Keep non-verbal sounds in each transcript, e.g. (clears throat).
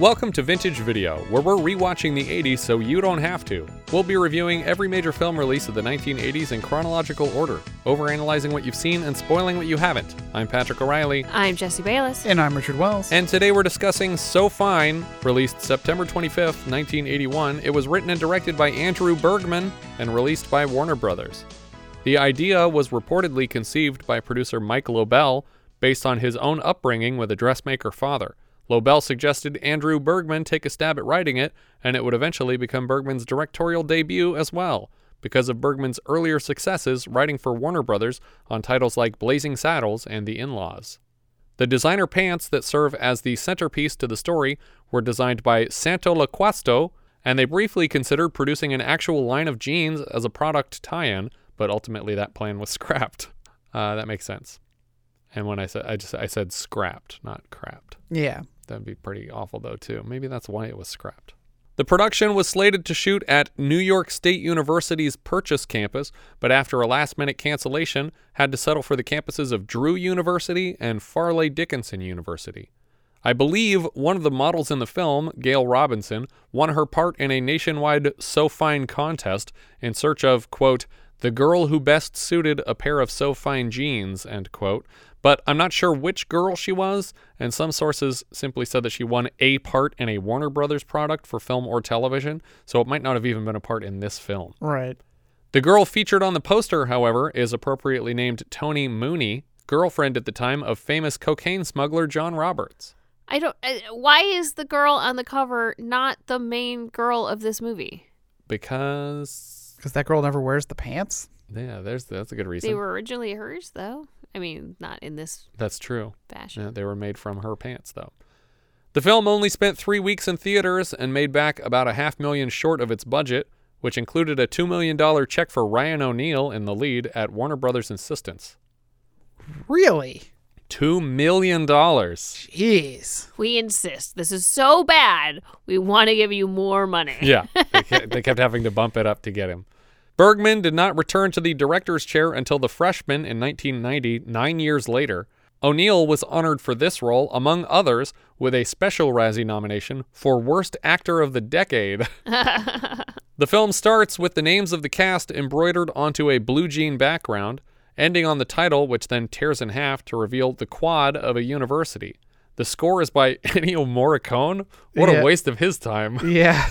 Welcome to Vintage Video, where we're rewatching the 80s so you don't have to. We'll be reviewing every major film release of the 1980s in chronological order, overanalyzing what you've seen and spoiling what you haven't. I'm Patrick O'Reilly, I'm Jesse Bayless. And I'm Richard Wells. and today we're discussing So Fine, released September 25th, 1981. It was written and directed by Andrew Bergman and released by Warner Brothers. The idea was reportedly conceived by producer Mike Lobel based on his own upbringing with a dressmaker father. Lobel suggested Andrew Bergman take a stab at writing it, and it would eventually become Bergman's directorial debut as well, because of Bergman's earlier successes writing for Warner Brothers on titles like Blazing Saddles and The In Laws. The designer pants that serve as the centerpiece to the story were designed by Santo Loquasto, and they briefly considered producing an actual line of jeans as a product tie in, but ultimately that plan was (laughs) scrapped. Uh, that makes sense. And when I said I just I said scrapped, not crapped. Yeah. That'd be pretty awful, though, too. Maybe that's why it was scrapped. The production was slated to shoot at New York State University's Purchase campus, but after a last minute cancellation, had to settle for the campuses of Drew University and Fairleigh Dickinson University. I believe one of the models in the film, Gail Robinson, won her part in a nationwide So Fine contest in search of, quote, the girl who best suited a pair of so fine jeans, end quote. But I'm not sure which girl she was, and some sources simply said that she won a part in a Warner Brothers product for film or television, so it might not have even been a part in this film. Right. The girl featured on the poster, however, is appropriately named Tony Mooney, girlfriend at the time of famous cocaine smuggler John Roberts. I don't. Uh, why is the girl on the cover not the main girl of this movie? Because Because that girl never wears the pants. yeah, there's that's a good reason. They were originally hers, though. I mean, not in this That's true. fashion. Yeah, they were made from her pants, though. The film only spent three weeks in theaters and made back about a half million short of its budget, which included a $2 million check for Ryan O'Neal in the lead at Warner Brothers' insistence. Really? $2 million. Jeez. We insist. This is so bad. We want to give you more money. Yeah, (laughs) they kept, they kept having to bump it up to get him. Bergman did not return to the director's chair until The Freshman in 1990, nine years later. O'Neal was honored for this role, among others, with a special Razzie nomination for Worst Actor of the Decade. (laughs) the film starts with the names of the cast embroidered onto a blue jean background, ending on the title, which then tears in half to reveal the quad of a university. The score is by (laughs) Ennio Morricone. What Yeah. a waste of his time. Yeah.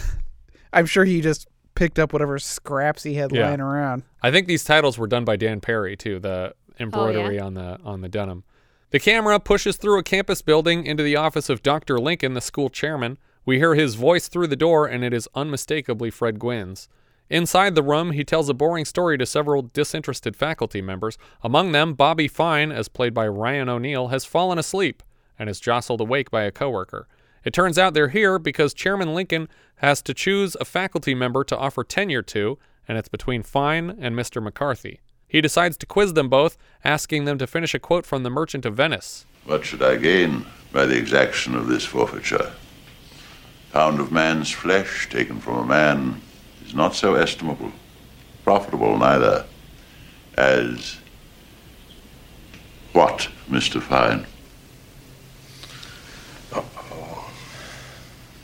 I'm sure he just picked up whatever scraps he had Yeah. lying around. I think these titles were done by Dan Perry too, the embroidery on the on the denim. The camera pushes through a campus building into the office of Dr. Lincoln, the school chairman. We hear his voice through the door and it is unmistakably Fred Gwynne's. Inside the room, he tells a boring story to several disinterested faculty members. Among them, Bobby Fine, as played by Ryan O'Neal, has fallen asleep and is jostled awake by a coworker. It turns out they're here because Chairman Lincoln has to choose a faculty member to offer tenure to, and it's between Fine and Mr. McCarthy. He decides to quiz them both, asking them to finish a quote from The Merchant of Venice. What should I gain by the exaction of this forfeiture? Pound of man's flesh taken from a man is not so estimable, profitable neither, as what, Mr. Fine?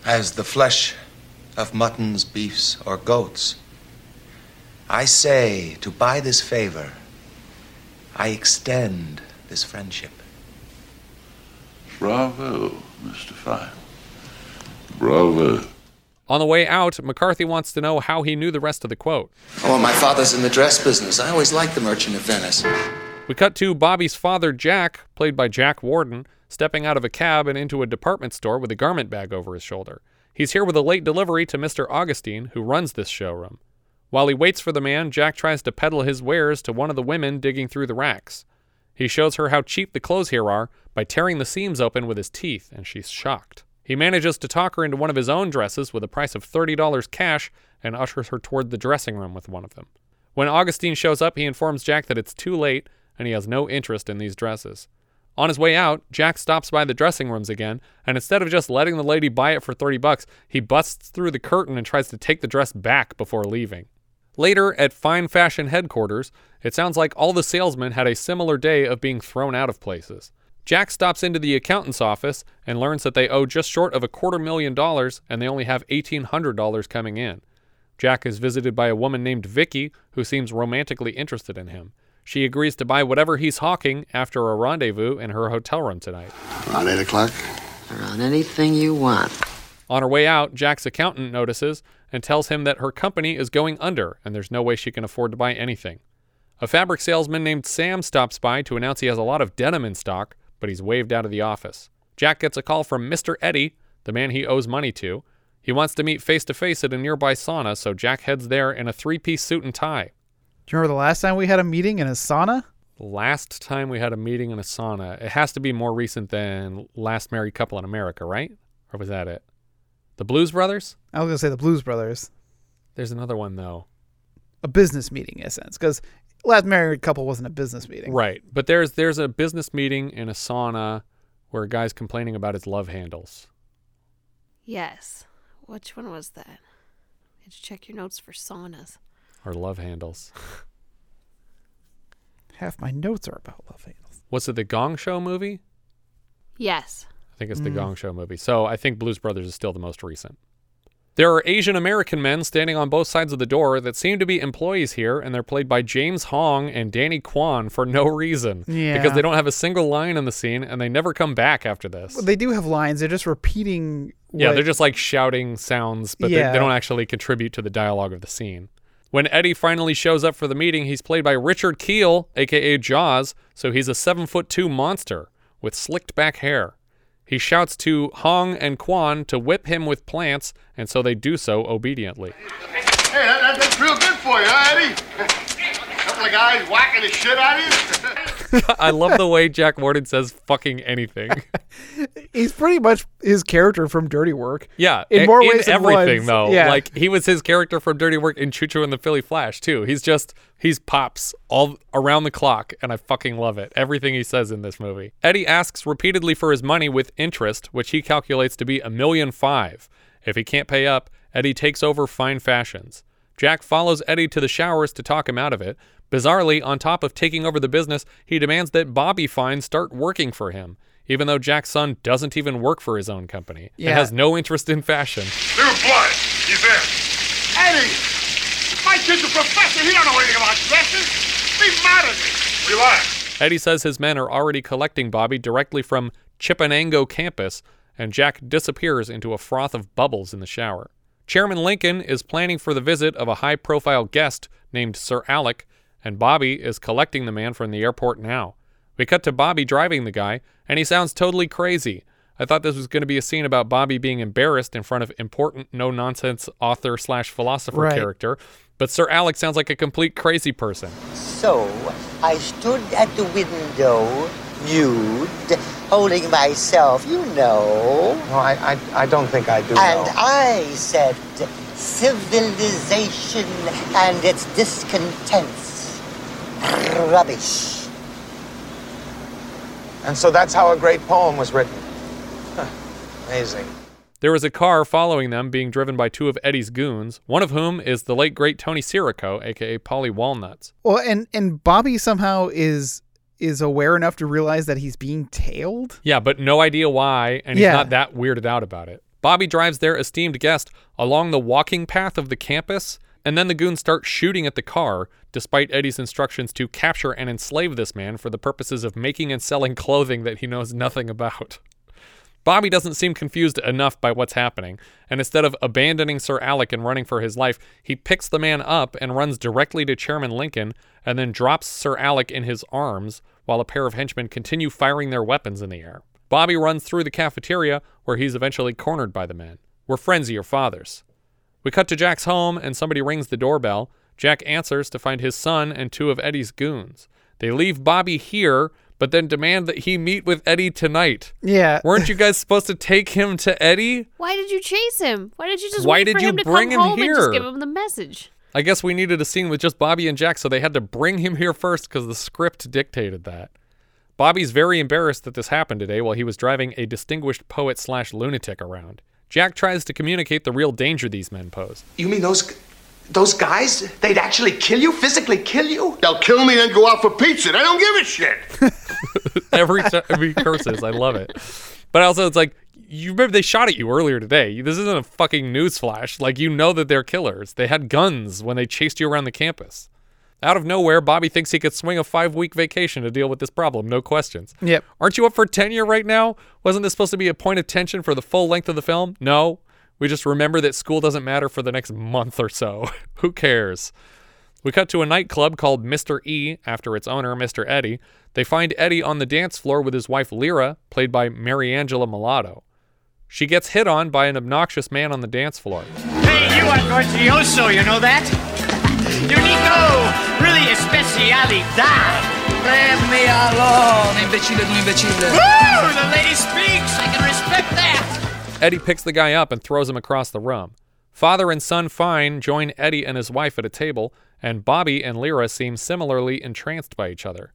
As the flesh of muttons, beefs, or goats. I say, to buy this favor, I extend this friendship. Bravo, Mr. Fine. Bravo. On the way out, McCarthy wants to know how he knew the rest of the quote. Oh, my father's in the dress business. I always liked the Merchant of Venice. We cut to Bobby's father, Jack, played by Jack Warden, stepping out of a cab and into a department store with a garment bag over his shoulder. He's here with a late delivery to Mr. Augustine, who runs this showroom. While he waits for the man, Jack tries to peddle his wares to one of the women digging through the racks. He shows her how cheap the clothes here are by tearing the seams open with his teeth, and she's shocked. He manages to talk her into one of his own dresses with a price of $30 cash and ushers her toward the dressing room with one of them. When Augustine shows up, he informs Jack that it's too late and he has no interest in these dresses. On his way out, Jack stops by the dressing rooms again, and instead of just letting the lady buy it for 30 bucks, he busts through the curtain and tries to take the dress back before leaving. Later, at Fine Fashion headquarters, it sounds like all the salesmen had a similar day of being thrown out of places. Jack stops into the accountant's office and learns that they owe just short of a quarter million dollars and they only have $1,800 coming in. Jack is visited by a woman named Vicky who seems romantically interested in him. She agrees to buy whatever he's hawking after a rendezvous in her hotel room tonight. Around 8 o'clock? Around anything you want. On her way out, Jack's accountant notices and tells him that her company is going under and there's no way she can afford to buy anything. A fabric salesman named Sam stops by to announce he has a lot of denim in stock, but he's waved out of the office. Jack gets a call from Mr. Eddie, the man he owes money to. He wants to meet face to face at a nearby sauna, so Jack heads there in a three piece suit and tie. Do you remember the last time we had a meeting in a sauna? Last time we had a meeting in a sauna, it has to be more recent than Last Married Couple in America, right? Or was that it? The Blues Brothers? I was gonna say the Blues Brothers. There's another one though. A business meeting, in a sense, because last married couple wasn't a business meeting. Right. But there's there's a business meeting in a sauna where a guy's complaining about his love handles. Yes. Which one was that? Did you check your notes for saunas? Or love handles. (laughs) Half my notes are about love handles. Was it the Gong Show movie? Yes. I think it's the mm. Gong Show movie. So I think Blues Brothers is still the most recent. There are Asian American men standing on both sides of the door that seem to be employees here, and they're played by James Hong and Danny Kwan for no reason. Yeah. Because they don't have a single line in the scene, and they never come back after this. Well, they do have lines. They're just repeating. Yeah, they're just like shouting sounds, but they, they don't actually contribute to the dialogue of the scene. When Eddie finally shows up for the meeting, he's played by Richard Kiel, aka Jaws, so he's a seven foot two monster with slicked back hair. He shouts to Hong and Kwan to whip him with plants, and so they do so obediently. Hey, that, that, that's real good for you, huh, Eddie? (laughs) Couple of guys whacking the shit out of you. (laughs) I love the way Jack Warden says fucking anything. (laughs) He's pretty much his character from Dirty Work. Yeah, in more ways than everything one. though. Yeah, Like he was his character from Dirty Work in Choo Choo and the Philly Flash too. He's just he's pops all around the clock, and I fucking love it. Everything he says in this movie. Eddie asks repeatedly for his money with interest, which he calculates to be a million five. If he can't pay up, Eddie takes over Fine Fashions. Jack follows Eddie to the showers to talk him out of it. Bizarrely, on top of taking over the business, he demands that Bobby Fine start working for him, even though Jack's son doesn't even work for his own company and has no interest in fashion. Little blood. He's in! Eddie! My kid's a professor. He don't know anything about dresses. Be mad at me. Relax. Eddie says his men are already collecting Bobby directly from Chippenango campus, and Jack disappears into a froth of bubbles in the shower. Chairman Lincoln is planning for the visit of a high profile guest named Sir Alec, and Bobby is collecting the man from the airport now. We cut to Bobby driving the guy, and he sounds totally crazy. I thought this was going to be a scene about Bobby being embarrassed in front of important, no nonsense author slash philosopher Right. character, but Sir Alec sounds like a complete crazy person. So, I stood at the window, nude, holding myself, you know. No, I, I, I don't think I do And know. I said, civilization and its discontents. Rubbish. And so that's how a great poem was written. Huh. Amazing. There was a car following them being driven by two of Eddie's goons, one of whom is the late great Tony Sirico, aka Paulie Walnuts. Well, and and Bobby somehow is is aware enough to realize that he's being tailed. Yeah, but no idea why, and he's Yeah. not that weirded out about it. Bobby drives their esteemed guest along the walking path of the campus, and then the goons start shooting at the car, despite Eddie's instructions to capture and enslave this man for the purposes of making and selling clothing that he knows nothing about. Bobby doesn't seem confused enough by what's happening, and instead of abandoning Sir Alec and running for his life, he picks the man up and runs directly to Chairman Lincoln and then drops Sir Alec in his arms while a pair of henchmen continue firing their weapons in the air. Bobby runs through the cafeteria where he's eventually cornered by the men. We're friends of your father's. We cut to Jack's home and somebody rings the doorbell. Jack answers to find his son and two of Eddie's goons. They leave Bobby here, but then demand that he meet with Eddie tonight. Yeah. Weren't you guys supposed to take him to Eddie? Why did you chase him? Why did you just Why wait did for you him to bring come him home and here? just give him the message? I guess we needed a scene with just Bobby and Jack, so they had to bring him here first because the script dictated that. Bobby's very embarrassed that this happened today while he was driving a distinguished poet slash lunatic around. Jack tries to communicate the real danger these men pose. You mean those those guys? They'd actually kill you, physically kill you? They'll kill me and go out for pizza. I don't give a shit. (laughs) Every time he curses, I love it. But also, it's like you remember they shot at you earlier today. This isn't a fucking news flash. Like you know that they're killers. They had guns when they chased you around the campus. Out of nowhere, Bobby thinks he could swing a five week vacation to deal with this problem, no questions. Yep. Aren't you up for tenure right now? Wasn't this supposed to be a point of tension for the full length of the film? No. We just remember that school doesn't matter for the next month or so. (laughs) Who cares? We cut to a nightclub called Mr. E after its owner, Mr. Eddie. They find Eddie on the dance floor with his wife Lyra, played by Mariangela Melato. She gets hit on by an obnoxious man on the dance floor. Hey, you are Gorgioso, you know that? Unico, really especialidad. Leave me alone, imbecile du imbecile. Woo! The lady speaks. I can respect that. Eddie picks the guy up and throws him across the room. Father and son Fine join Eddie and his wife at a table, and Bobby and Lyra seem similarly entranced by each other.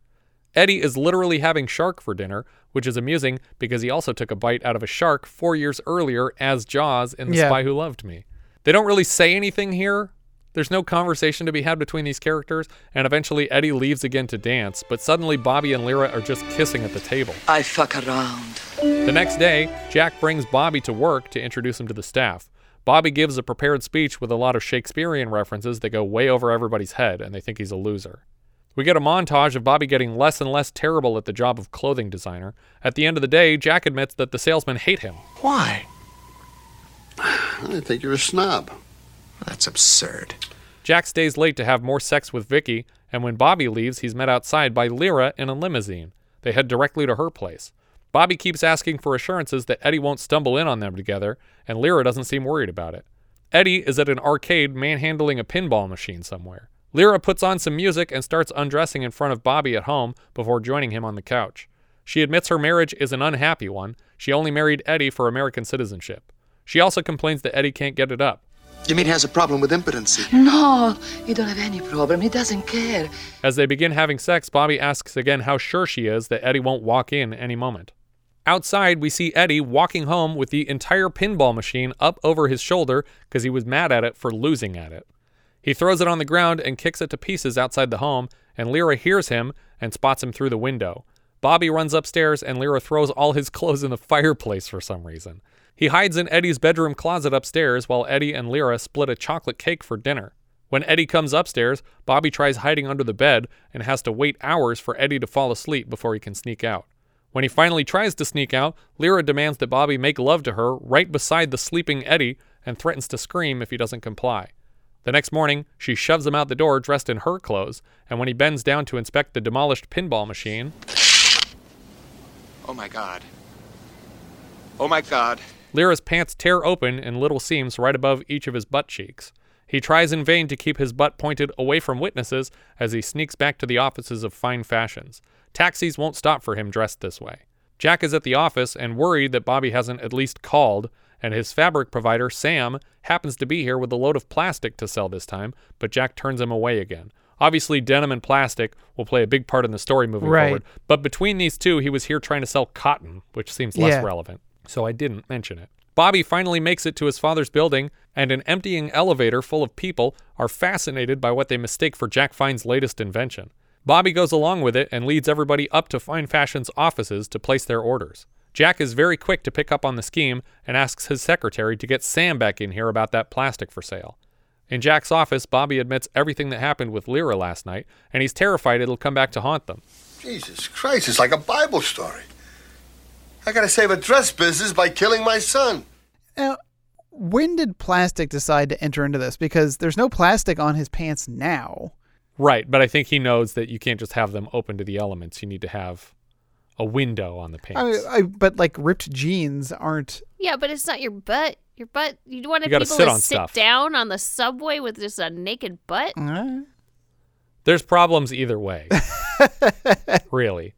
Eddie is literally having shark for dinner, which is amusing because he also took a bite out of a shark four years earlier as Jaws in The Yeah. Spy Who Loved Me. They don't really say anything here. There's no conversation to be had between these characters, and eventually Eddie leaves again to dance, but suddenly Bobby and Lyra are just kissing at the table. I fuck around. The next day, Jack brings Bobby to work to introduce him to the staff. Bobby gives a prepared speech with a lot of Shakespearean references that go way over everybody's head, and they think he's a loser. We get a montage of Bobby getting less and less terrible at the job of clothing designer. At the end of the day, Jack admits that the salesmen hate him. Why? (sighs) I think you're a snob. That's absurd. Jack stays late to have more sex with Vicky, and when Bobby leaves, he's met outside by Lyra in a limousine. They head directly to her place. Bobby keeps asking for assurances that Eddie won't stumble in on them together, and Lyra doesn't seem worried about it. Eddie is at an arcade manhandling a pinball machine somewhere. Lyra puts on some music and starts undressing in front of Bobby at home before joining him on the couch. She admits her marriage is an unhappy one. She only married Eddie for American citizenship. She also complains that Eddie can't get it up. You mean he has a problem with impotency? No, he don't have any problem. He doesn't care. As they begin having sex, Bobby asks again how sure she is that Eddie won't walk in any moment. Outside, we see Eddie walking home with the entire pinball machine up over his shoulder because he was mad at it for losing at it. He throws it on the ground and kicks it to pieces outside the home, and Lyra hears him and spots him through the window. Bobby runs upstairs, and Lyra throws all his (laughs) clothes in the fireplace for some reason. He hides in Eddie's bedroom closet upstairs while Eddie and Lyra split a chocolate cake for dinner. When Eddie comes upstairs, Bobby tries hiding under the bed and has to wait hours for Eddie to fall asleep before he can sneak out. When he finally tries to sneak out, Lyra demands that Bobby make love to her right beside the sleeping Eddie and threatens to scream if he doesn't comply. The next morning, she shoves him out the door dressed in her clothes, and when he bends down to inspect the demolished pinball machine, Oh my god. Oh my god. Lyra's pants tear open in little seams right above each of his butt cheeks. He tries in vain to keep his butt pointed away from witnesses as he sneaks back to the offices of Fine Fashions. Taxis won't stop for him dressed this way. Jack is at the office and worried that Bobby hasn't at least called, and his fabric provider, Sam, happens to be here with a load of plastic to sell this time, but Jack turns him away again. Obviously, denim and plastic will play a big part in the story moving Right. forward, but between these two, he was here trying to sell cotton, which seems less Yeah. relevant, so I didn't mention it. Bobby finally makes it to his father's building, and an emptying elevator full of people are fascinated by what they mistake for Jack Fine's latest invention. Bobby goes along with it and leads everybody up to Fine Fashion's offices to place their orders. Jack is very quick to pick up on the scheme and asks his secretary to get Sam back in here about that plastic for sale. In Jack's office, Bobby admits everything that happened with Lyra last night, and he's terrified it'll come back to haunt them. Jesus Christ, it's like a Bible story. I gotta save a dress business by killing my son. Now, when did plastic decide to enter into this? Because there's no plastic on his pants now. Right, but I think he knows that you can't just have them open to the elements. You need to have a window on the pants. I, I, but like ripped jeans aren't. Yeah, but it's not your butt. Your butt. You want You people sit to on sit stuff. down on the subway with just a naked butt? There's problems either way. (laughs) really.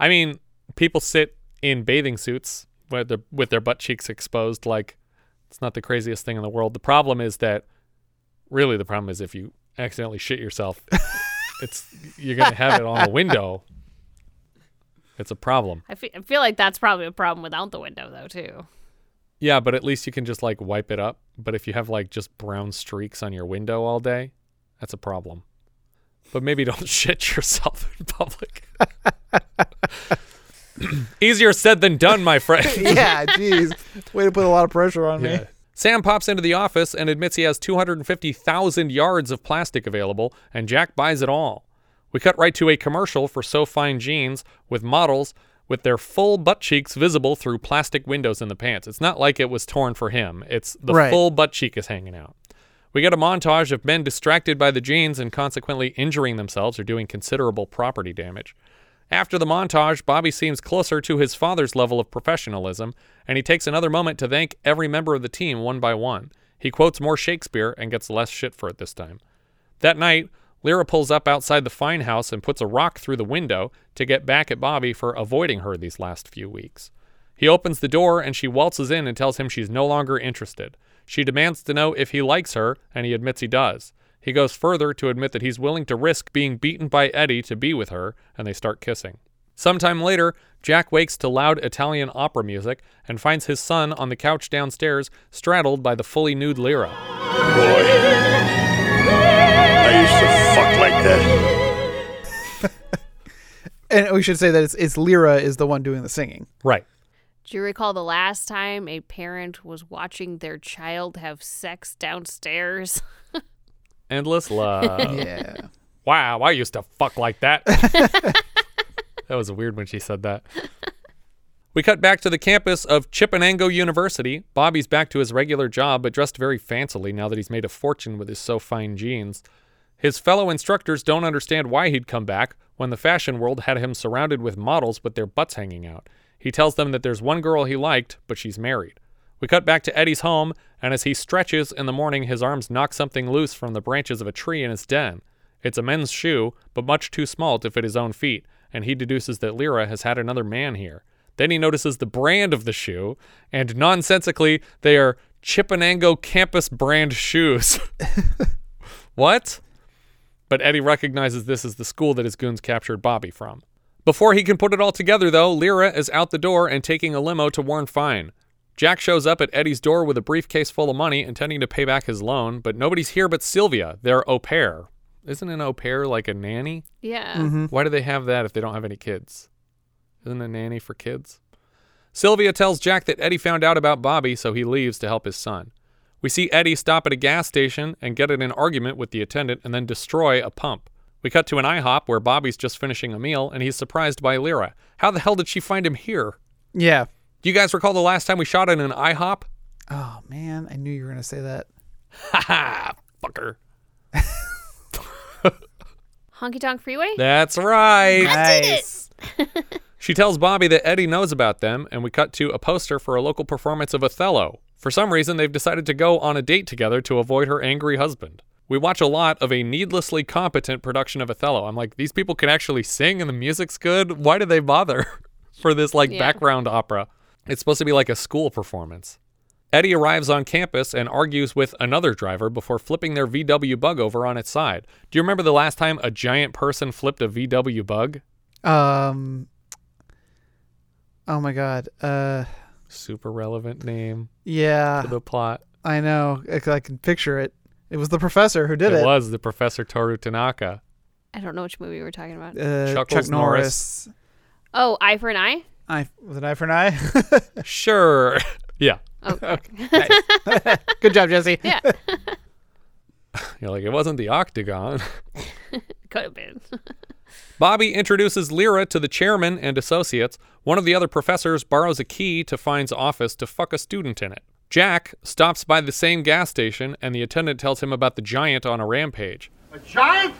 I mean, people sit in bathing suits with their, with their butt cheeks exposed. Like, it's not the craziest thing in the world. The problem is that, really, the problem is if you accidentally shit yourself, (laughs) it's you're gonna have it on a window. It's a problem. I I feel like that's probably a problem without the window, though, too. Yeah, but at least you can just like wipe it up. But if you have like just brown streaks on your window all day, that's a problem. But maybe don't (laughs) shit yourself in public. (laughs) (clears throat) Easier said than done, my friend. (laughs) yeah, jeez. Way to put a lot of pressure on me. Sam pops into the office and admits he has 250,000 yards of plastic available, and Jack buys it all. We cut right to a commercial for So Fine Jeans with models with their full butt cheeks visible through plastic windows in the pants. It's not like it was torn for him, it's the Right. full butt cheek is hanging out. We get a montage of men distracted by the jeans and consequently injuring themselves or doing considerable property damage. After the montage, Bobby seems closer to his father's level of professionalism, and he takes another moment to thank every member of the team one by one. He quotes more Shakespeare and gets less shit for it this time. That night, Lyra pulls up outside the fine house and puts a rock through the window to get back at Bobby for avoiding her these last few weeks. He opens the door and she waltzes in and tells him she's no longer interested. She demands to know if he likes her, and he admits he does. He goes further to admit that he's willing to risk being beaten by Eddie to be with her, and they start kissing. Sometime later, Jack wakes to loud Italian opera music and finds his son on the couch downstairs, straddled by the fully nude Lyra. Boy, I used to fuck like that. (laughs) And we should say that it's, it's Lyra is the one doing the singing. Right. Do you recall the last time a parent was watching their child have sex downstairs? (laughs) Endless love. Yeah. Wow, I used to fuck like that. (laughs) that was weird when she said that. We cut back to the campus of Chippenango University. Bobby's back to his regular job, but dressed very fancily now that he's made a fortune with his so fine jeans. His fellow instructors don't understand why he'd come back when the fashion world had him surrounded with models with their butts hanging out. He tells them that there's one girl he liked, but she's married. We cut back to Eddie's home, and as he stretches in the morning, his arms knock something loose from the branches of a tree in his den. It's a men's shoe, but much too small to fit his own feet, and he deduces that Lyra has had another man here. Then he notices the brand of the shoe, and nonsensically, they are Chippenango campus brand shoes. (laughs) what? But Eddie recognizes this as the school that his goons captured Bobby from. Before he can put it all together, though, Lyra is out the door and taking a limo to Warren Fine. Jack shows up at Eddie's door with a briefcase full of money, intending to pay back his loan, but nobody's here but Sylvia, their au pair. Isn't an au pair like a nanny? yeah. Mm-hmm. Why do they have that if they don't have any kids? Isn't a nanny for kids? Sylvia tells Jack that Eddie found out about Bobby, so he leaves to help his son. We see Eddie stop at a gas station and get in an argument with the attendant and then destroy a pump. We cut to an IHOP where Bobby's just finishing a meal and he's surprised by Lyra. How the hell did she find him here? Yeah. Do you guys recall the last time we shot in an IHOP? Oh man, I knew you were gonna say that. Ha ha, fucker. Honky Tonk Freeway? That's right. Nice. (laughs) She tells Bobby that Eddie knows about them, and we cut to a poster for a local performance of Othello. For some reason, they've decided to go on a date together to avoid her angry husband. We watch a lot of a needlessly competent production of Othello. I'm like, these people can actually sing and the music's good. Why do they bother (laughs) for this like Yeah. background opera? It's supposed to be like a school performance. Eddie arrives on campus and argues with another driver before flipping their VW bug over on its side. Do you remember the last time a giant person flipped a VW bug? Um. Oh my god. Uh. Super relevant name Yeah. to the plot. I know. I, I can picture it. It was the professor who did it it. was the Professor Toru Tanaka. I don't know which movie we're talking about. Uh, Chuckles Chuck Norris. oh, Eye for an Eye? I was it eye for an eye. (laughs) Sure. (laughs) yeah. Oh, (laughs) Good job, Jesse. yeah. You're like, it wasn't the octagon. Could have been. Bobby introduces Lyra to the chairman and associates. One of the other professors borrows a key to Fine's office to fuck a student in it. Jack stops by the same gas station, and the attendant tells him about the giant on a rampage. A giant?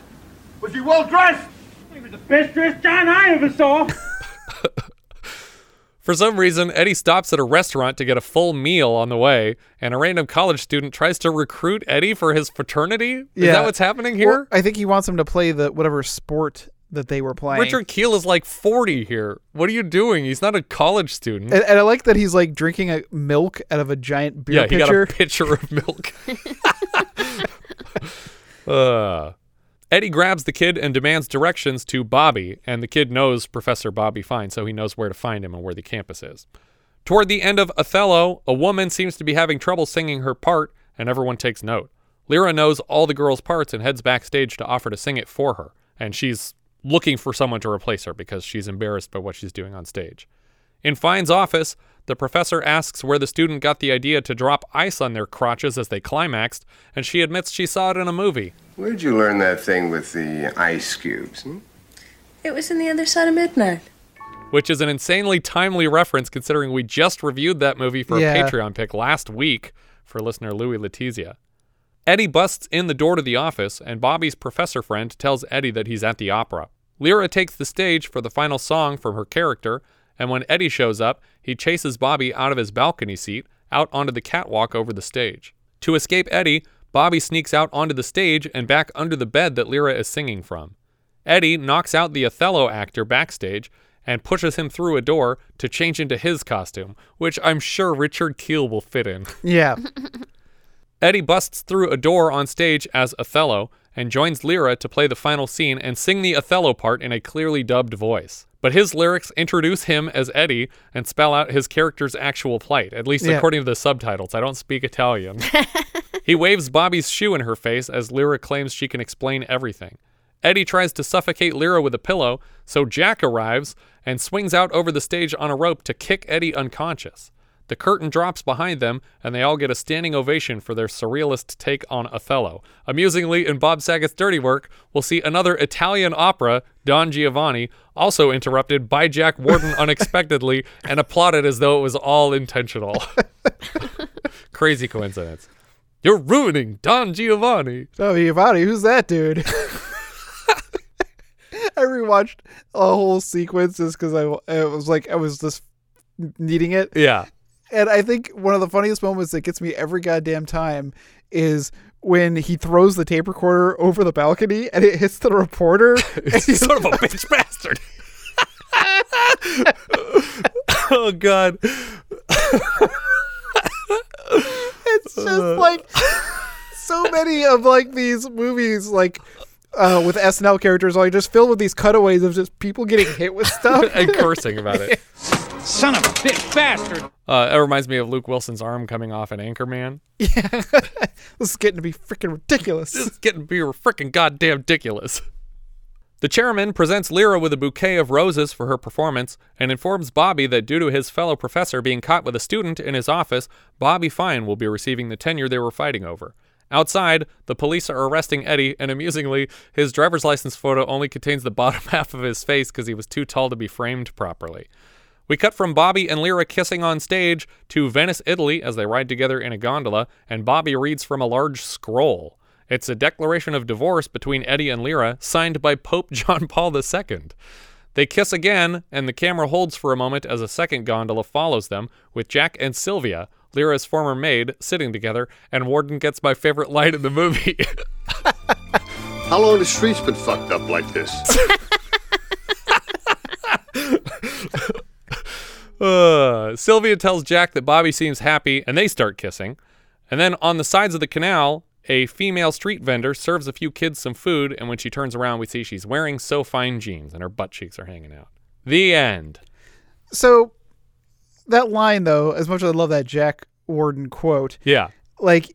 Was he well dressed? He was the best dressed giant I ever saw. For some reason, Eddie stops at a restaurant to get a full meal on the way, and a random college student tries to recruit Eddie for his fraternity. Is that what's happening here? Well, I think he wants him to play the whatever sport that they were playing. Richard Kiel is like 40 here. What are you doing? He's not a college student. and, and I like that he's like drinking a milk out of a giant beer yeah, he pitcher. got a pitcher of milk. (laughs) (laughs) uh, Eddie grabs the kid and demands directions to Bobby, and the kid knows Professor Bobby Fine, so he knows where to find him and where the campus is. Toward the end of Othello, a woman seems to be having trouble singing her part, and everyone takes note. Lyra knows all the girls' parts and heads backstage to offer to sing it for her, and she's looking for someone to replace her because she's embarrassed by what she's doing on stage. In Fine's office, the professor asks where the student got the idea to drop ice on their crotches as they climaxed, and she admits she saw it in a movie. Where'd you learn that thing with the ice cubes? Hmm? It was in the other side of midnight. which is an insanely timely reference considering we just reviewed that movie for Yeah. a Patreon pick last week for listener Louis Letizia. Eddie busts in the door to the office, and Bobby's professor friend tells Eddie that he's at the opera. Lyra takes the stage for the final song from her character, and when Eddie shows up, he chases Bobby out of his balcony seat out onto the catwalk over the stage. To escape Eddie, Bobby sneaks out onto the stage and back under the bed that Lyra is singing from. Eddie knocks out the Othello actor backstage and pushes him through a door to change into his costume, which I'm sure Richard Kiel will fit in. (laughs) Yeah. (laughs) Eddie busts through a door on stage as Othello and joins Lyra to play the final scene and sing the Othello part in a clearly dubbed voice. But his lyrics introduce him as Eddie and spell out his character's actual plight, at least Yeah. according to the subtitles. I don't speak Italian. (laughs) he waves Bobby's shoe in her face as Lyra claims she can explain everything. Eddie tries to suffocate Lyra with a pillow, so Jack arrives and swings out over the stage on a rope to kick Eddie unconscious. The curtain drops behind them, and they all get a standing ovation for their surrealist take on Othello. Amusingly, in Bob Saget's dirty work, we'll see another Italian opera, Don Giovanni, also interrupted by Jack Warden (laughs) unexpectedly and applauded as though it was all intentional. (laughs) (laughs) Crazy coincidence. You're ruining Don Giovanni. Don Giovanni, who's that dude? I rewatched a whole sequence just because I it was like I was just needing it. Yeah. And I think one of the funniest moments that gets me every goddamn time is when he throws the tape recorder over the balcony and it hits the reporter. (laughs) He's sort of a bitch bastard. (laughs) oh god. (laughs) it's just like so many of like these movies like uh, with SNL characters are just filled with these cutaways of just people getting hit with stuff (laughs) and cursing about it. Son of a bitch bastard. Uh, it reminds me of Luke Wilson's arm coming off in Anchorman. (laughs) Yeah, this is getting to be freaking ridiculous. This is getting to be freaking goddamn ridiculous. The chairman presents Lyra with a bouquet of roses for her performance and informs Bobby that due to his fellow professor being caught with a student in his office, Bobby Fine will be receiving the tenure they were fighting over. Outside, the police are arresting Eddie, and amusingly, his driver's license photo only contains the (laughs) bottom half of his face because he was too tall to be framed properly. We cut from Bobby and Lyra kissing on stage to Venice, Italy, as they ride together in a gondola, and Bobby reads from a large scroll. It's a declaration of divorce between Eddie and Lyra, signed by Pope (laughs) John Paul II. They kiss again, and the camera holds for a moment as a second gondola follows them, with Jack and Sylvia, Lyra's former maid, sitting together, and Warden gets my favorite line in the movie. (laughs) How long the streets been fucked up like this? (laughs) Uh, Sylvia tells Jack that Bobby seems happy, and they start kissing. And then on the sides of the canal, a female street vendor serves a few kids some food, and when she turns around, we see she's wearing so fine jeans and her butt cheeks are hanging out. The end. So that line though, as much as I love that Jack Warden quote, Yeah. like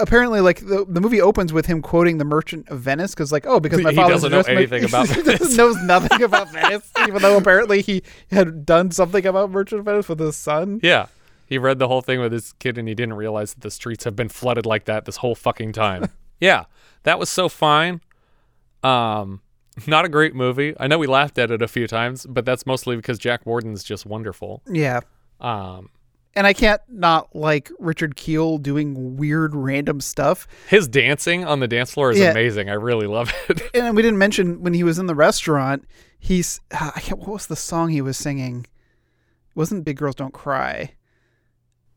apparently like the, the movie opens with him quoting the merchant of venice because like oh because (laughs) my He father's doesn't know anything about (laughs) he Venice. knows nothing about venice even though apparently he had done something about merchant of venice with his son Yeah. He read the whole thing with his kid and he didn't realize that the streets have been flooded like that this whole fucking time. (laughs) yeah. That was so fine. Um not a great movie. I know we laughed at it a few times, but that's mostly because Jack Warden's just wonderful. yeah Um and i can't not like richard kiel doing weird random stuff his dancing on the dance floor is Yeah. amazing. I really love it. (laughs) and we didn't mention when he was in the restaurant he's I can't, what was the song he was singing it wasn't big girls don't cry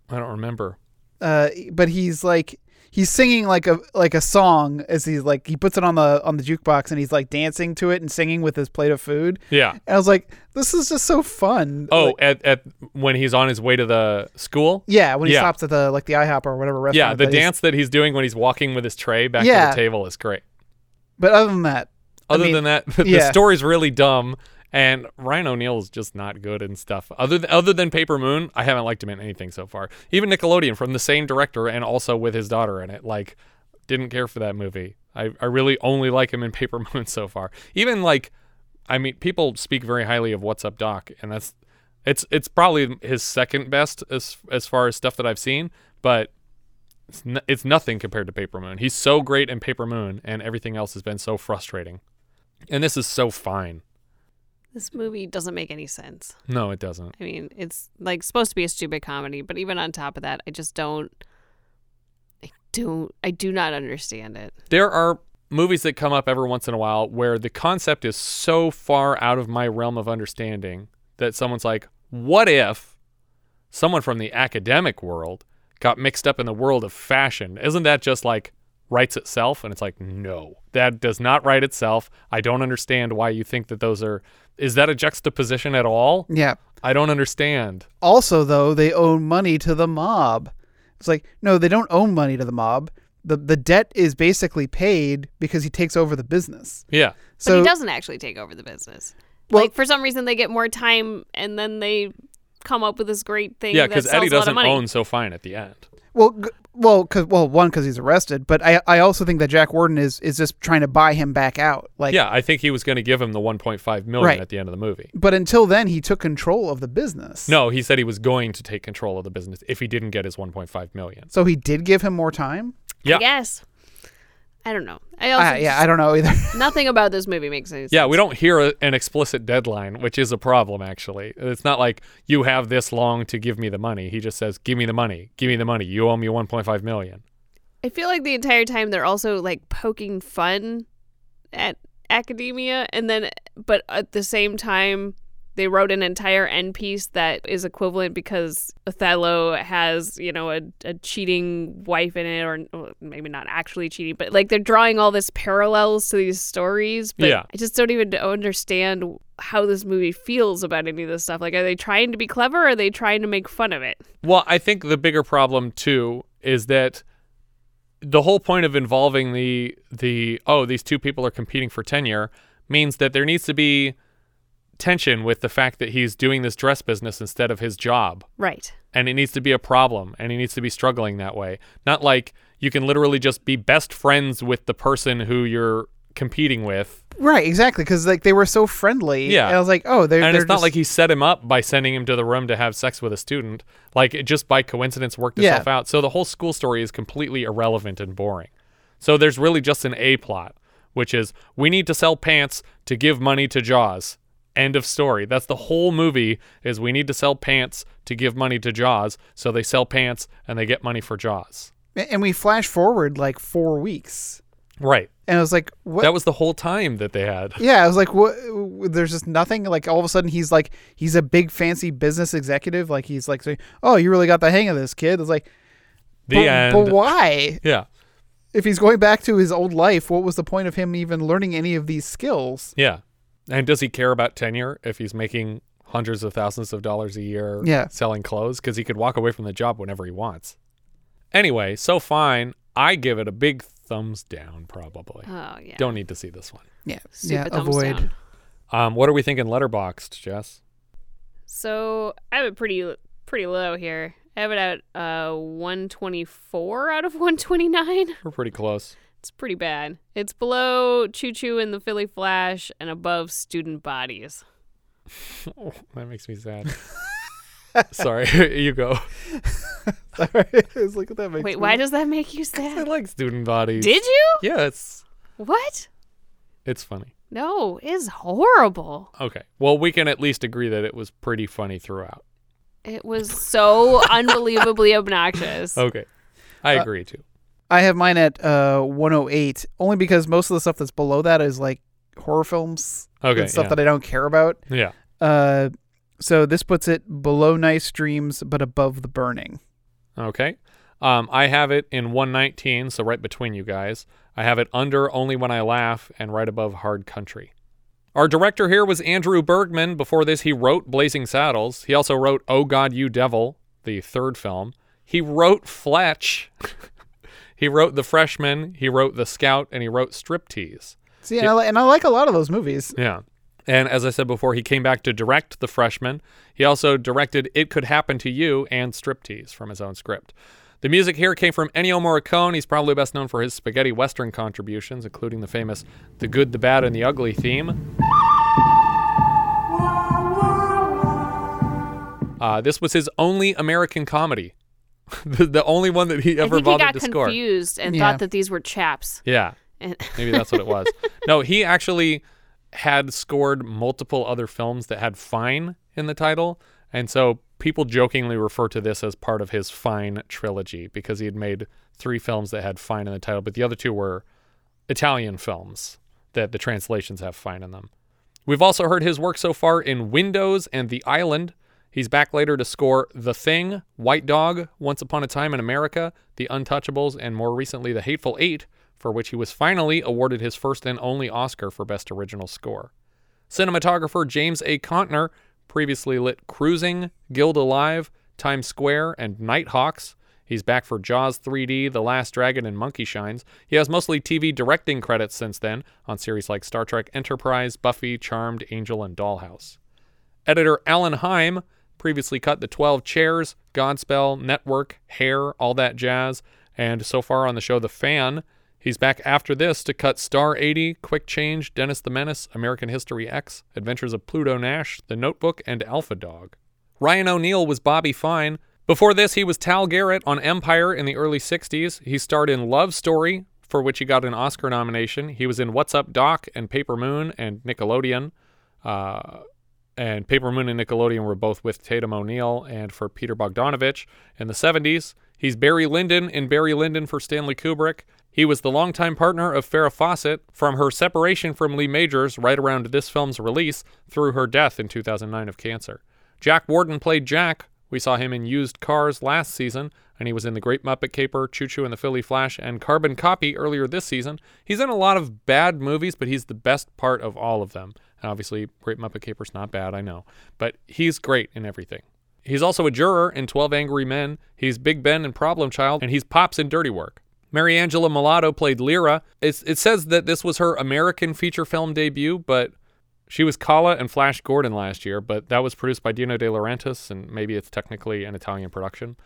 I don't remember. uh, but he's like he's singing like a like a song as he's like he puts it on the on the jukebox and he's like dancing to it and singing with his plate of food. Yeah. And I was like, this is just so fun. Oh, Like, at, at when he's on his way to the school. yeah, when he yeah. stops at the like the IHOP or whatever restaurant. Yeah, the that dance that he's doing when he's walking with his tray back Yeah. to the table is great. But other than that, I Other mean, than that, (laughs) the yeah. story's really dumb, and Ryan O'Neal is just not good and stuff. Other th- other than Paper Moon, I haven't liked him in anything so far. Even Nickelodeon from the same director and also with his daughter in it, like didn't care for that movie. I I really only like him in (laughs) Paper Moon so far. Even like, I mean, people speak very highly of What's Up Doc, and that's it's it's probably his second best as as far as stuff that I've seen, but. It's, n- it's nothing compared to Paper Moon. He's so great in Paper Moon, and everything else has been so frustrating. And this is so fine. This movie doesn't make any sense. No, it doesn't. I mean, it's like supposed to be a stupid comedy, but even on top of that, I just don't. I don't. I do not understand it. There are movies that come up every once in a while where the concept is so far out of my realm of understanding that someone's like, what if someone from the academic world got mixed up in the world of fashion? Isn't that just like writes itself? And it's like, no, that does not write itself. I don't understand why you think that those are. Is that a juxtaposition at all? Yeah. I don't understand. Also, though, they owe money to the mob. It's like, no, they don't owe money to the mob. The the debt is basically paid because he takes over the business. Yeah. But So he doesn't actually take over the business. Well- like for some reason, they get more time, and then they come up with this great thing. Yeah, because because Eddie a lot doesn't own So Fine at the end. well, g- well, cause, well, one because he's arrested, but I I also think that Jack Warden is is just trying to buy him back out. Like, yeah, I think he was going to give him the 1.5 million Right. at the end of the movie. But until then, he took control of the business. No, he said he was going to take control of the business if he didn't get his 1.5 million. So he did give him more time. Yeah. I guess. I don't know. I also Ah, yeah, I don't know either. (laughs) Nothing about this movie makes any sense. Yeah, we don't hear a, an explicit deadline, which is a problem actually. It's not like you have this long to give me the money. He just says, "Give me the money. Give me the money. You owe me 1.5 million." I feel like the entire time they're also like poking fun at academia, and then, but at the same time, they wrote an entire end piece that is equivalent because Othello has, you know, a, a cheating wife in it, or well, maybe not actually cheating, but like they're drawing all this parallels to these stories. But Yeah. I just don't even understand how this movie feels about any of this stuff. Like, are they trying to be clever or are they trying to make fun of it? Well, I think the bigger problem too is that the whole point of involving the the oh these two people are competing for tenure means that there needs to be tension with the fact that he's doing this dress business instead of his job. Right. And it needs to be a problem and he needs to be struggling that way. Not like you can literally just be best friends with the person who you're competing with. Right, exactly, because like they were so friendly. Yeah. and I was like, oh, they're. and they're it's not just- like he set him up by sending him to the room to have sex with a student. Like it just by coincidence worked Yeah. itself out. So the whole school story is completely irrelevant and boring. So there's really just an A plot, which is we need to sell pants to give money to Jaws. End of story. That's the whole movie is we need to sell pants to give money to Jaws. So they sell pants and they get money for Jaws. and we flash forward like four weeks, Right. and I was like, what? That was the whole time that they had. (laughs) Yeah, I was like, what? There's just nothing. Like all of a sudden, he's like, he's a big fancy business executive. Like he's like saying, "Oh, you really got the hang of this, kid." It's like, The but, end. But why? Yeah. If he's going back to his old life, what was the point of him even learning any of these skills? Yeah. And does he care about tenure if he's making hundreds of thousands of dollars a year Yeah. selling clothes? Because he could walk away from the job whenever he wants. Anyway, so fine. I give it a big thumbs down, probably. Oh, yeah. Don't need to see this one. Yeah, Super yeah. Avoid. down. Um, what are we thinking Letterboxd, Jess? So I have it pretty pretty low here. I have it at uh 124 out of 129. We're pretty close. It's pretty bad. It's below Choo Choo and the Philly Flash and above Student Bodies. Oh, (laughs) that makes me sad. (laughs) Sorry, (laughs) you go. it's like that makes Wait, me- why does that make you sad? I like student bodies. Did you? Yeah, it's What? it's funny. No, it's horrible. Okay. Well, we can at least agree that it was pretty funny throughout. It was so unbelievably obnoxious. Okay. I Uh, agree too. I have mine at uh 108 only because most of the stuff that's below that is like horror films Okay, and stuff yeah. that I don't care about. Yeah. Uh so this puts it below nice dreams but above the burning. Okay. Um, I have it in 119, so right between you guys. I have it under Only When I Laugh and right above Hard Country. Our director here was Andrew Bergman. Before this, he wrote Blazing Saddles. He also wrote Oh God, You Devil, the third film. He wrote Fletch. (laughs) he wrote The Freshman. He wrote The Scout, and he wrote Striptease. See, and I, li- and I like a lot of those movies. Yeah. And as I said before, he came back to direct The Freshman. He also directed It Could Happen to You and Striptease from his own script. The music here came from Ennio Morricone. He's probably best known for his spaghetti western contributions, including the famous The Good, the Bad, and the Ugly theme. Uh, this was his only American comedy. (laughs) the, the only one that he I ever think he got to score. confused and Yeah. thought that these were chaps. Yeah. And- (laughs) Maybe that's what it was. no, he actually had scored multiple other films that had Fine in the title. And so people jokingly refer to this as part of his Fine trilogy because he had made three films that had Fine in the title, but the other two were Italian films that the translations have Fine in them. We've also heard his work so far in Windows and The Island. He's back later to score The Thing, White Dog, Once Upon a Time in America, The Untouchables, and more recently The Hateful Eight, for which he was finally awarded his first and only Oscar for Best Original Score. Cinematographer James A. Contner previously lit Cruising, Guild Alive, Times Square, and Nighthawks. He's back for Jaws 3D, The Last Dragon, and Monkey Shines. He has mostly TV directing credits since then on series like Star Trek Enterprise, Buffy, Charmed, Angel, and Dollhouse. Editor Alan Heim previously cut The 12 Chairs, Godspell, Network, Hair, All That Jazz, and so far on the show The Fan. He's back after this to cut Star 80, Quick Change, Dennis the Menace, American History X, Adventures of Pluto Nash, The Notebook, and Alpha Dog. Ryan O'Neal was Bobby Fine. Before this, he was Tal Garrett on Empire in the early 60s. He starred in Love Story, for which he got an Oscar nomination. He was in What's Up Doc and Paper Moon and Nickelodeon. Uh, and Paper Moon and Nickelodeon were both with Tatum O'Neal and for Peter Bogdanovich in the 70s. He's Barry Lyndon in Barry Lyndon for Stanley Kubrick. He was the longtime partner of Farrah Fawcett from her separation from Lee Majors right around this film's release through her death in 2009 of cancer. Jack Warden played Jack. We saw him in Used Cars last season, and he was in The Great Muppet Caper, Chu Chu and the Philly Flash, and Carbon Copy earlier this season. He's in a lot of bad movies, but he's the best part of all of them. Obviously, Great Muppet Caper's not bad, I know, but he's great in everything. He's also a juror in 12 Angry Men. He's Big Ben in Problem Child, and he's Pops in Dirty Work. Mariangela Melato played Lira. It's, it says that this was her American feature film debut, but she was Kala and Flash Gordon last year, but that was produced by Dino De Laurentiis, and maybe it's technically an Italian production.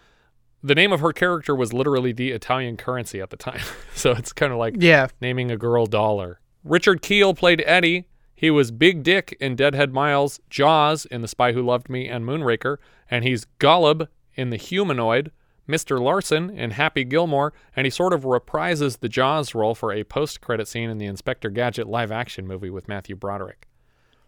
The name of her character was literally the Italian currency at the time, (laughs) so it's kind of like Yeah. naming a girl dollar. Richard Kiel played Eddie. He was Big Dick in Deadhead Miles, Jaws in The Spy Who Loved Me and Moonraker, and he's Golub in The Humanoid, Mr. Larson in Happy Gilmore, and he sort of reprises the Jaws role for a post credit scene in the Inspector Gadget live action movie with Matthew Broderick.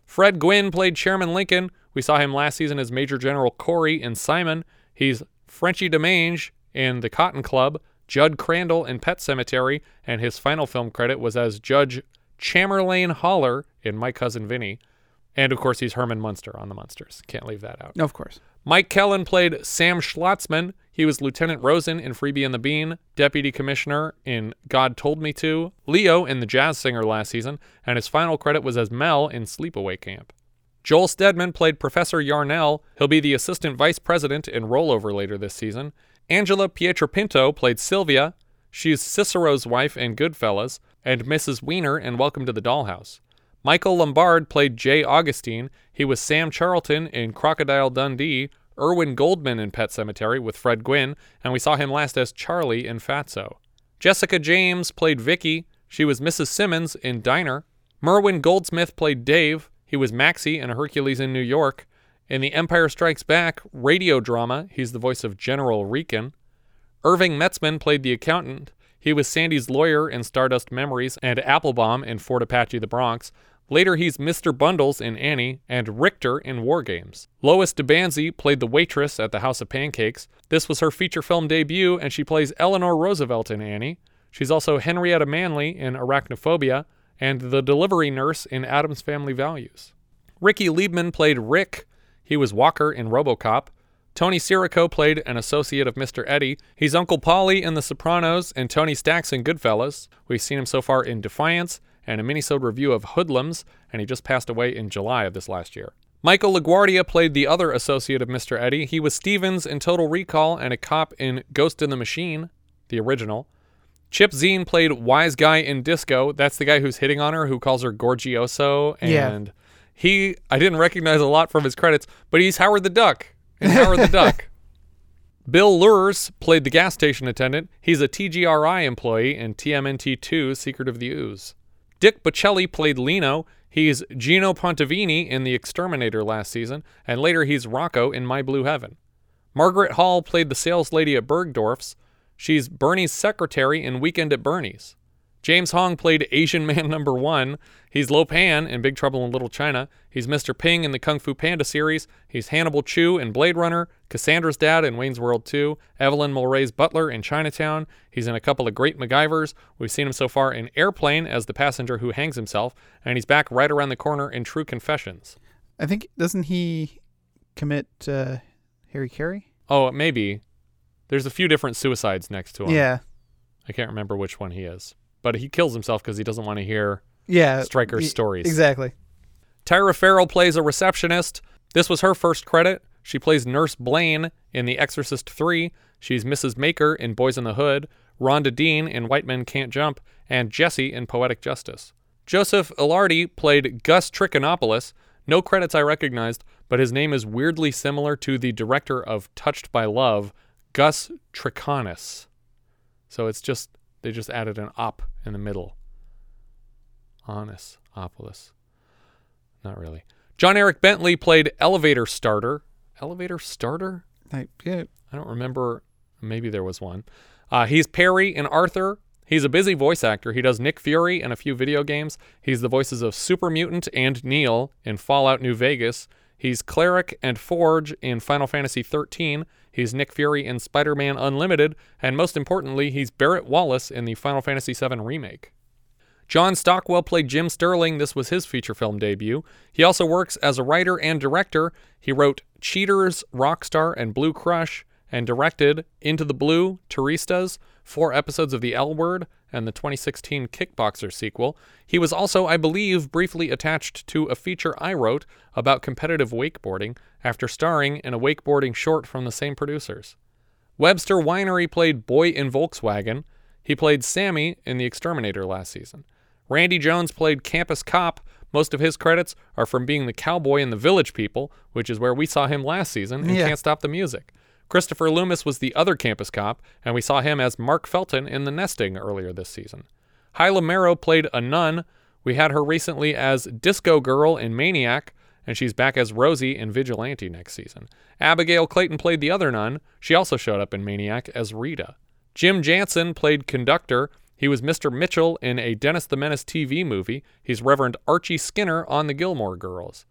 Fred Gwynne played Chairman Lincoln. We saw him last season as Major General Corey in Simon. He's Frenchie Demange in The Cotton Club, Judd Crandall in Pet Sematary, and his final film credit was as Judge Chamberlain Haller in My Cousin Vinny. And of course, he's Herman Munster on The Munsters. Can't leave that out. Of course. Mike Kellin played Sam Schlotzman. He was Lieutenant Rosen in Freebie and the Bean, Deputy Commissioner in God Told Me To, Leo in The Jazz Singer last season, and his final credit was as Mel in Sleepaway Camp. Joel Stedman played Professor Yarnell. He'll be the Assistant Vice President in Rollover later this season. Angela Pietropinto played Sylvia. She's Cicero's wife in Goodfellas, and Mrs. Wiener in Welcome to the Dollhouse. Michael Lombard played Jay Augustine. He was Sam Charlton in Crocodile Dundee, Irwin Goldman in Pet Sematary with Fred Gwynne, and we saw him last as Charlie in Fatso. Jessica James played Vicky. She was Mrs. Simmons in Diner. Merwin Goldsmith played Dave. He was Maxie in Hercules in New York. In The Empire Strikes Back radio drama, he's the voice of General Rieekan. Irving Metzman played the accountant. He was Sandy's lawyer in Stardust Memories and Applebaum in Fort Apache the Bronx. Later, he's Mr. Bundles in Annie and Richter in War Games. Lois de Banzie played the waitress at the House of Pancakes. This was her feature film debut, and she plays Eleanor Roosevelt in Annie. She's also Henrietta Manley in Arachnophobia and the delivery nurse in Addams Family Values. Ricky Liebman played Rick. He was Walker in Robocop. Tony Sirico played an associate of Mr. Eddie. He's Uncle Paulie in The Sopranos and Tony Stacks in Goodfellas. We've seen him so far in Defiance and a minisode review of Hoodlums, and he just passed away in July of this last year. Michael LaGuardia played the other associate of Mr. Eddie. He was Stevens in Total Recall and a cop in Ghost in the Machine, the original. Chip Zien played Wise Guy in Disco. That's the guy who's hitting on her, who calls her Gorgioso. Yeah. And he, I didn't recognize a lot from his credits, but he's Howard the Duck in Howard the Duck. (laughs) Bill Lures played the gas station attendant. He's a TGRI employee in TMNT 2 Secret of the Ooze. Dick Boccelli played Lino. He's Gino Pontevini in The Exterminator last season, and later he's Rocco in My Blue Heaven. Margaret Hall played the sales lady at Bergdorf's. She's Bernie's secretary in Weekend at Bernie's. James Hong played Asian Man (laughs) Number One. He's Lo Pan in Big Trouble in Little China. He's Mr. Ping in the Kung Fu Panda series. He's Hannibal Chew in Blade Runner, Cassandra's dad in Wayne's World 2, Evelyn Mulwray's butler in Chinatown. He's in a couple of great MacGyvers. We've seen him so far in Airplane as the passenger who hangs himself, and he's back right around the corner in True Confessions. I think doesn't he commit uh, Harry Carey? Oh, maybe. There's a few different suicides next to him. Yeah. I can't remember which one he is. But he kills himself because he doesn't want to hear Yeah. Stryker's y- stories. Exactly. Tyra Ferrell plays a receptionist. This was her first credit. She plays Nurse Blaine in The Exorcist 3. She's Mrs. Maker in Boys in the Hood, Rhonda Dean in White Men Can't Jump, and Jesse in Poetic Justice. Joseph Ilardi played Gus Trichonopoulos. No credits I recognized, but his name is weirdly similar to the director of Touched by Love, Gus Trichonis. So it's just, they just added an op in the middle. Honest, Opolis. Not really. John Eric Bentley played Elevator Starter. Elevator Starter? I, yeah. I don't remember. Maybe there was one. Uh, he's Perry and Arthur. He's a busy voice actor. He does Nick Fury in a few video games. He's the voices of Super Mutant and Neil in Fallout New Vegas. He's Cleric and Forge in Final Fantasy XIII. He's Nick Fury in Spider Man Unlimited. And most importantly, he's Barret Wallace in the Final Fantasy VII Remake. John Stockwell played Jim Sterling. This was his feature film debut. He also works as a writer and director. He wrote Cheaters, Rockstar, and Blue Crush, and directed Into the Blue, Turistas, four episodes of The L Word, and the 2016 Kickboxer sequel. He was also, I believe, briefly attached to a feature I wrote about competitive wakeboarding after starring in a wakeboarding short from the same producers. Webster Whinery played Boy in Volkswagen. He played Sammy in The Exterminator last season. Randy Jones played Campus Cop. Most of his credits are from being the cowboy in The Village People, which is where we saw him last season and Yeah. Can't Stop the Music. Christopher Loomis was the other campus cop, and we saw him as Mark Felton in The Nesting earlier this season. Hyla Marrow played a nun. We had her recently as Disco Girl in Maniac, and she's back as Rosie in Vigilante next season. Abigail Clayton played the other nun. She also showed up in Maniac as Rita. Jim Jansen played conductor. He was Mr. Mitchell in a Dennis the Menace TV movie. He's Reverend Archie Skinner on The Gilmore Girls.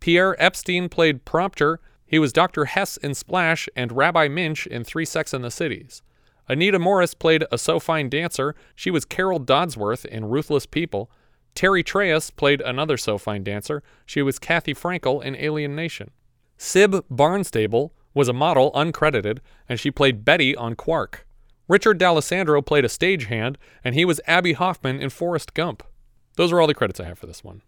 Pierre Epstein played prompter. He was Dr. Hess in Splash and Rabbi Minch in Three Sex and the Cities. Anita Morris played a so fine dancer. She was Carol Dodsworth in Ruthless People. Terry Treas played another so fine dancer. She was Kathy Frankel in Alien Nation. Cyb Barnstable was a model uncredited, and she played Betty on Quark. Richard D'Alessandro played a stagehand, and he was Abbie Hoffman in Forrest Gump. Those are all the credits I have for this one.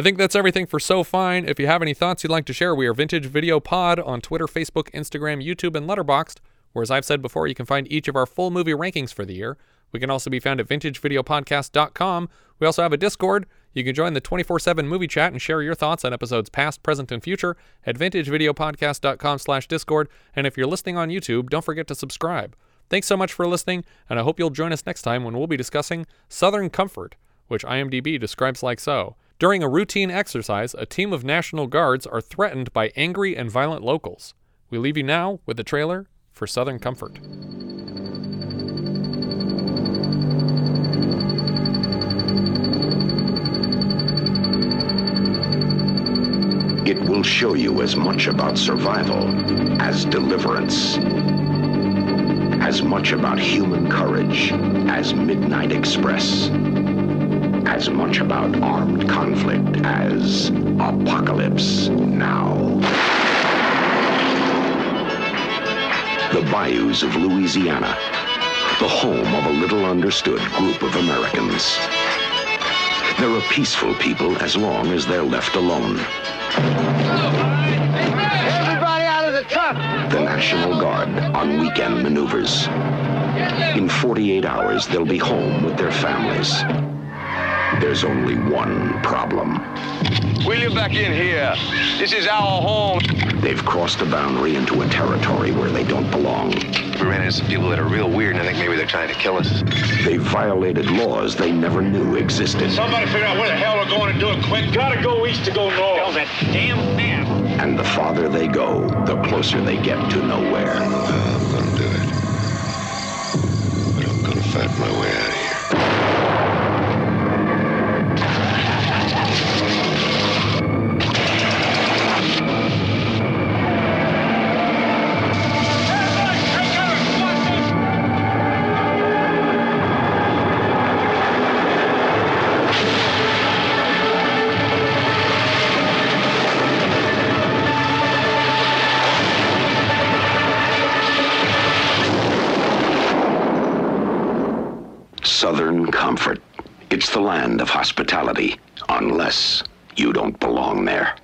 I think that's everything for So Fine. If you have any thoughts you'd like to share, we are Vintage Video Pod on Twitter, Facebook, Instagram, YouTube, and Letterboxd. Where, as I've said before, you can find each of our full movie rankings for the year. We can also be found at vintagevideopodcast.com. We also have a Discord. You can join the 24 7 movie chat and share your thoughts on episodes past, present, and future at vintagevideopodcast.com slash Discord. And if you're listening on YouTube, don't forget to subscribe. Thanks so much for listening, and I hope you'll join us next time when we'll be discussing Southern Comfort, which IMDb describes like so. During a routine exercise, a team of National Guards are threatened by angry and violent locals. We leave you now with the trailer for Southern Comfort. It will show you as much about survival as deliverance. As much about human courage as Midnight Express. As much about armed conflict as Apocalypse Now. the bayous of Louisiana, the home of a little understood group of Americans. They're a peaceful people as long as they're left alone. Everybody out of the truck! The National Guard on weekend maneuvers. In 48 hours, they'll be home with their families. There's only one problem. Wheel you back in here. This is our home. They've crossed the boundary into a territory where they don't belong. We ran into some people that are real weird, and I think maybe they're trying to kill us. They've violated laws they never knew existed. Somebody figure out where the hell we're going and do it quick. Gotta go east to go north. Tell that damn man. And the farther they go, the closer they get to nowhere. I'm gonna do it. But I'm gonna fight my way out of here. Hospitality, unless you don't belong there.